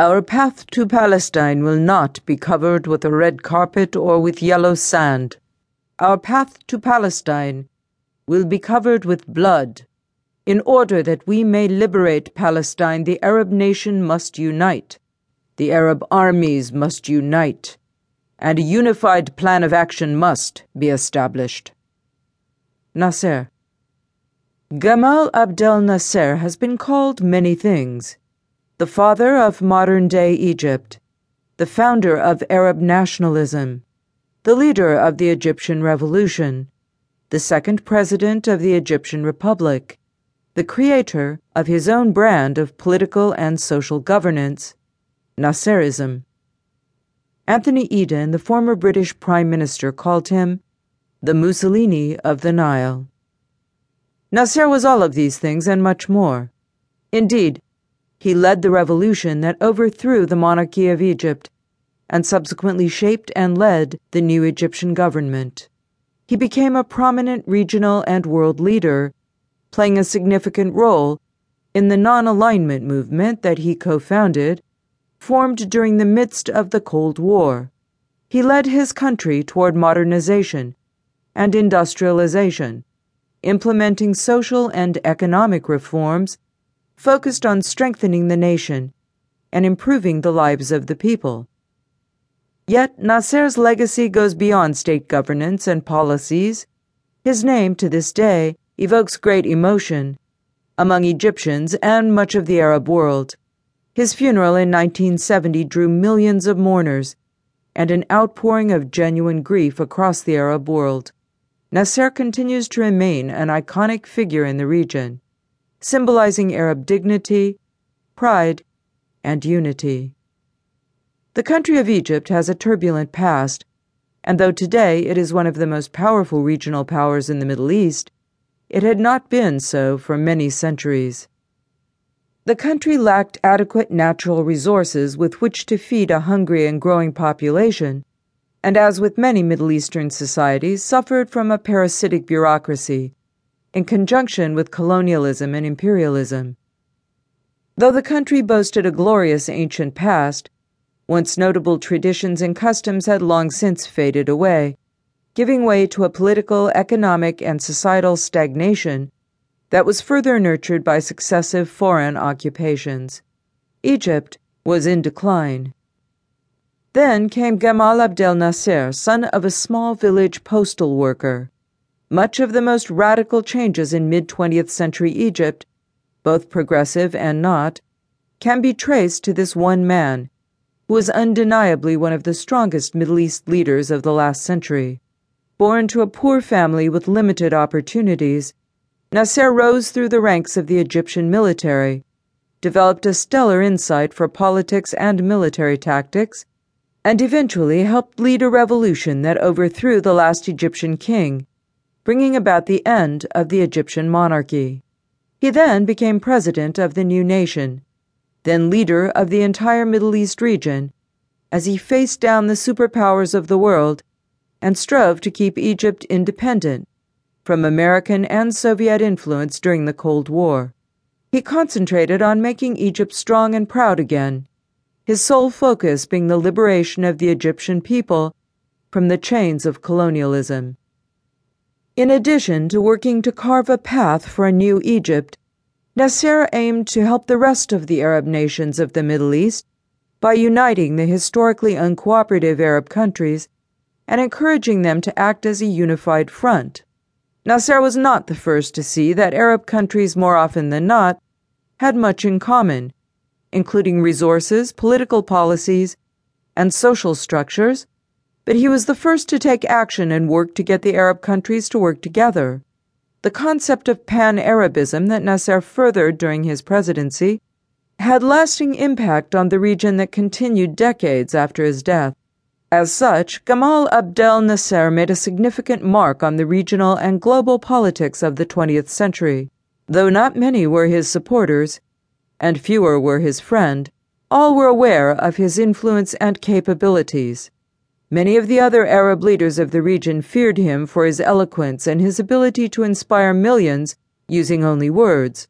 Our path to Palestine will not be covered with a red carpet or with yellow sand. Our path to Palestine will be covered with blood. In order that we may liberate Palestine, the Arab nation must unite. The Arab armies must unite. And a unified plan of action must be established. Nasser. Gamal Abdel Nasser has been called many things the father of modern day Egypt, the founder of Arab nationalism, the leader of the Egyptian Revolution, the second president of the Egyptian Republic, the creator of his own brand of political and social governance, Nasserism. Anthony Eden, the former British Prime Minister, called him the Mussolini of the Nile. Nasser was all of these things and much more. Indeed, he led the revolution that overthrew the monarchy of Egypt and subsequently shaped and led the new Egyptian government. He became a prominent regional and world leader, playing a significant role in the non alignment movement that he co founded, formed during the midst of the Cold War. He led his country toward modernization and industrialization implementing social and economic reforms focused on strengthening the nation and improving the lives of the people. Yet Nasser's legacy goes beyond state governance and policies. His name, to this day, evokes great emotion among Egyptians and much of the Arab world. His funeral in 1970 drew millions of mourners and an outpouring of genuine grief across the Arab world. Nasser continues to remain an iconic figure in the region, symbolizing Arab dignity, pride, and unity. The country of Egypt has a turbulent past, and though today it is one of the most powerful regional powers in the Middle East, it had not been so for many centuries. The country lacked adequate natural resources with which to feed a hungry and growing population and as with many Middle Eastern societies, suffered from a parasitic bureaucracy in conjunction with colonialism and imperialism. Though the country boasted a glorious ancient past, once notable traditions and customs had long since faded away, giving way to a political, economic, and societal stagnation that was further nurtured by successive foreign occupations. Egypt was in decline. Then came Gamal Abdel Nasser, son of a small village postal worker. Much of the most radical changes in mid 20th century Egypt, both progressive and not, can be traced to this one man, who was undeniably one of the strongest Middle East leaders of the last century. Born to a poor family with limited opportunities, Nasser rose through the ranks of the Egyptian military, developed a stellar insight for politics and military tactics, and eventually helped lead a revolution that overthrew the last Egyptian king, bringing about the end of the Egyptian monarchy. He then became president of the new nation, then leader of the entire Middle East region, as he faced down the superpowers of the world and strove to keep Egypt independent from American and Soviet influence during the Cold War. He concentrated on making Egypt strong and proud again his sole focus being the liberation of the Egyptian people from the chains of colonialism. In addition to working to carve a path for a new Egypt, Nasser aimed to help the rest of the Arab nations of the Middle East by uniting the historically uncooperative Arab countries and encouraging them to act as a unified front. Nasser was not the first to see that Arab countries, more often than not, had much in common including resources, political policies, and social structures, but he was the first to take action and work to get the Arab countries to work together. The concept of pan Arabism that Nasser furthered during his presidency had lasting impact on the region that continued decades after his death. As such, Gamal Abdel Nasser made a significant mark on the regional and global politics of the 20th century. Though not many were his supporters, and fewer were his friend, all were aware of his influence and capabilities. Many of the other Arab leaders of the region feared him for his eloquence and his ability to inspire millions using only words.